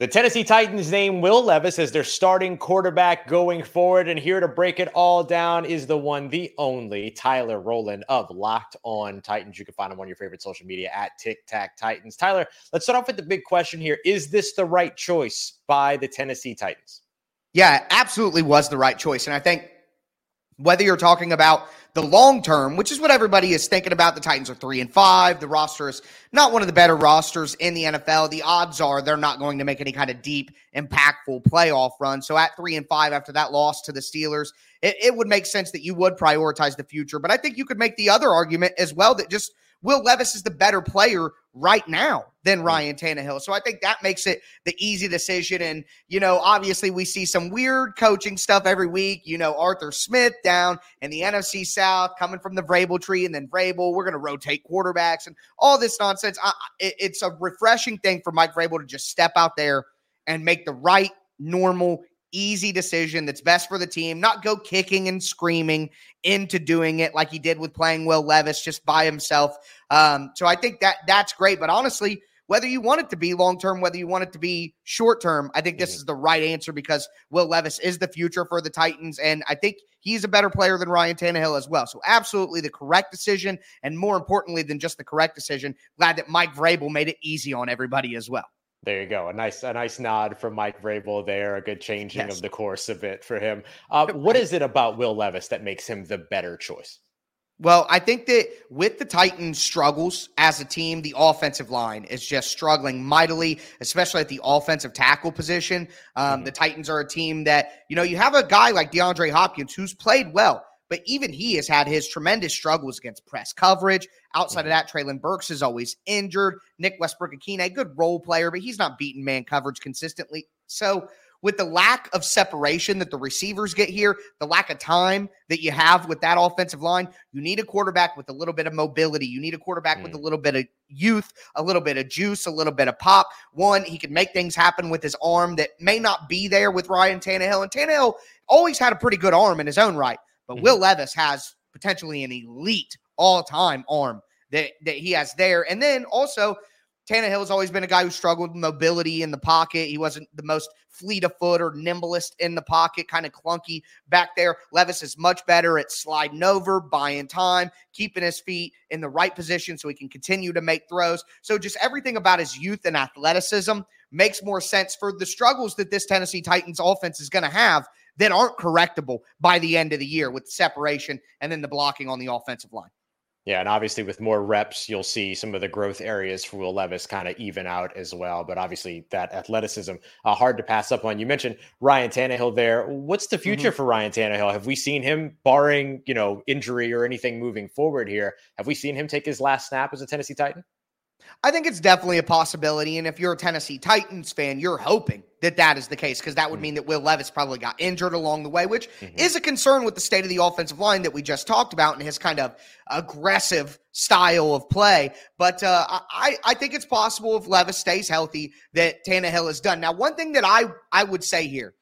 The Tennessee Titans name Will Levis as their starting quarterback going forward. And here to break it all down is the one, the only Tyler Rowland of Locked On Titans. You can find him on your favorite social media at Tic Tac Titans. Tyler, let's start off with the big question here. Is this the right choice by the Tennessee Titans? Yeah, absolutely was the right choice. And I think whether you're talking about the long term, which is what everybody is thinking about. The Titans are three and five. The roster is not one of the better rosters in the NFL. The odds are they're not going to make any kind of deep, impactful playoff run. So at three and five after that loss to the Steelers, it, it would make sense that you would prioritize the future. But I think you could make the other argument as well that just Will Levis is the better player right now than Ryan Tannehill. So I think that makes it the easy decision. And, you know, obviously we see some weird coaching stuff every week. You know, Arthur Smith down in the NFC South coming from the Vrabel tree and then Vrabel, we're going to rotate quarterbacks and all this nonsense. I, it, it's a refreshing thing for Mike Vrabel to just step out there and make the right, normal, easy decision that's best for the team, not go kicking and screaming into doing it like he did with playing Will Levis just by himself. Um, so I think that that's great. But honestly, whether you want it to be long term, whether you want it to be short term, I think this mm-hmm. is the right answer because Will Levis is the future for the Titans. And I think he's a better player than Ryan Tannehill as well. So, absolutely the correct decision. And more importantly than just the correct decision, glad that Mike Vrabel made it easy on everybody as well. There you go. A nice, a nice nod from Mike Vrabel there. A good changing yes. of the course a bit for him. Uh, what is it about Will Levis that makes him the better choice? Well, I think that with the Titans' struggles as a team, the offensive line is just struggling mightily, especially at the offensive tackle position. Um, mm-hmm. The Titans are a team that, you know, you have a guy like DeAndre Hopkins who's played well, but even he has had his tremendous struggles against press coverage. Outside mm-hmm. of that, Treylon Burks is always injured. Nick Westbrook-Ikhine, good role player, but he's not beating man coverage consistently. So with the lack of separation that the receivers get here, the lack of time that you have with that offensive line, you need a quarterback with a little bit of mobility. You need a quarterback mm. with a little bit of youth, a little bit of juice, a little bit of pop. One, he can make things happen with his arm that may not be there with Ryan Tannehill. And Tannehill always had a pretty good arm in his own right. But mm-hmm. Will Levis has potentially an elite all-time arm that, that he has there. And then also, Tannehill has always been a guy who struggled with mobility in the pocket. He wasn't the most fleet of foot or nimblest in the pocket, kind of clunky back there. Levis is much better at sliding over, buying time, keeping his feet in the right position so he can continue to make throws. So just everything about his youth and athleticism makes more sense for the struggles that this Tennessee Titans offense is going to have that aren't correctable by the end of the year with separation and then the blocking on the offensive line. Yeah, and obviously with more reps, you'll see some of the growth areas for Will Levis kind of even out as well. But obviously that athleticism, uh, hard to pass up on. You mentioned Ryan Tannehill there. What's the future mm-hmm. for Ryan Tannehill? Have we seen him, barring you know injury or anything moving forward here, have we seen him take his last snap as a Tennessee Titan? I think it's definitely a possibility. And if you're a Tennessee Titans fan, you're hoping that that is the case because that would mm-hmm. mean that Will Levis probably got injured along the way, which mm-hmm. is a concern with the state of the offensive line that we just talked about and his kind of aggressive style of play. But uh, I, I think it's possible if Levis stays healthy that Tannehill is done. Now, one thing that I, I would say here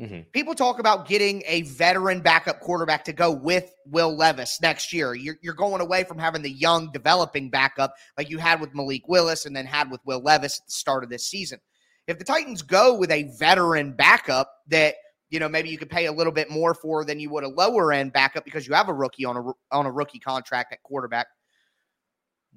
Mm-hmm. People talk about getting a veteran backup quarterback to go with Will Levis next year. You're, you're going away from having the young, developing backup like you had with Malik Willis and then had with Will Levis at the start of this season. If the Titans go with a veteran backup that you know maybe you could pay a little bit more for than you would a lower end backup because you have a rookie on a on a rookie contract at quarterback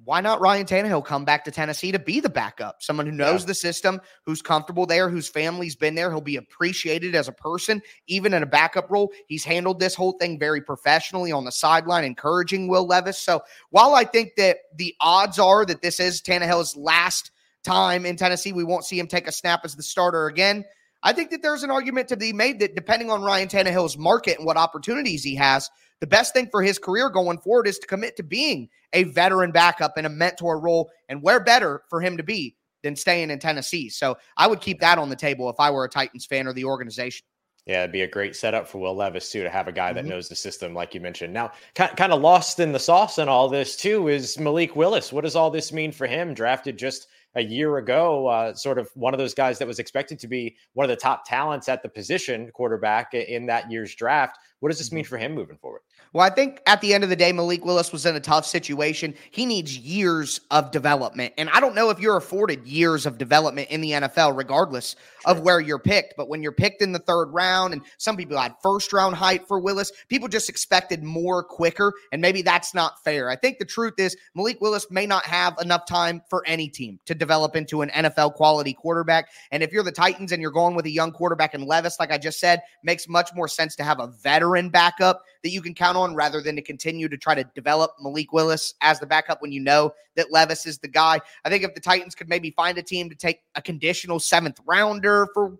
why not Ryan Tannehill come back to Tennessee to be the backup? Someone who knows yeah. the system, who's comfortable there, whose family's been there. He'll be appreciated as a person, even in a backup role. He's handled this whole thing very professionally on the sideline, encouraging Will Levis. So while I think that the odds are that this is Tannehill's last time in Tennessee, we won't see him take a snap as the starter again. I think that there's an argument to be made that depending on Ryan Tannehill's market and what opportunities he has, the best thing for his career going forward is to commit to being a veteran backup in a mentor role. And where better for him to be than staying in Tennessee? So I would keep that on the table if I were a Titans fan or the organization. Yeah, it'd be a great setup for Will Levis too to have a guy that mm-hmm. knows the system, like you mentioned. Now, kind of lost in the sauce and all this too is Malik Willis. What does all this mean for him? Drafted just a year ago, uh, sort of one of those guys that was expected to be one of the top talents at the position quarterback in that year's draft. What does this mean mm-hmm. for him moving forward? Well, I think at the end of the day, Malik Willis was in a tough situation. He needs years of development. And I don't know if you're afforded years of development in the NFL, regardless True. of where you're picked. But when you're picked in the third round, and some people had first round height for Willis, people just expected more quicker. And maybe that's not fair. I think the truth is Malik Willis may not have enough time for any team to develop into an NFL quality quarterback. And if you're the Titans and you're going with a young quarterback in Levis, like I just said, makes much more sense to have a veteran backup that you can count on rather than to continue to try to develop Malik Willis as the backup when you know that Levis is the guy. I think if the Titans could maybe find a team to take a conditional seventh rounder for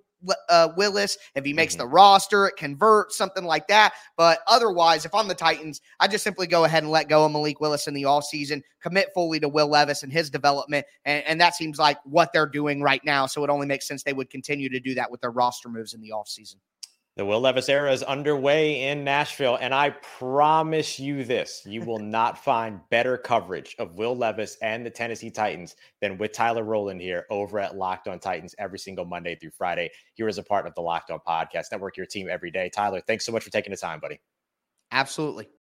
uh, Willis, if he makes mm-hmm. the roster, it converts, something like that. But otherwise, if I'm the Titans, I just simply go ahead and let go of Malik Willis in the offseason, commit fully to Will Levis and his development. And, and that seems like what they're doing right now. So it only makes sense they would continue to do that with their roster moves in the offseason. The Will Levis era is underway in Nashville, and I promise you this you will not find better coverage of Will Levis and the Tennessee Titans than with Tyler Rowland here over at Locked On Titans every single Monday through Friday. Here is a part of the Locked On Podcast Network, your team every day. Tyler, thanks so much for taking the time, buddy. Absolutely.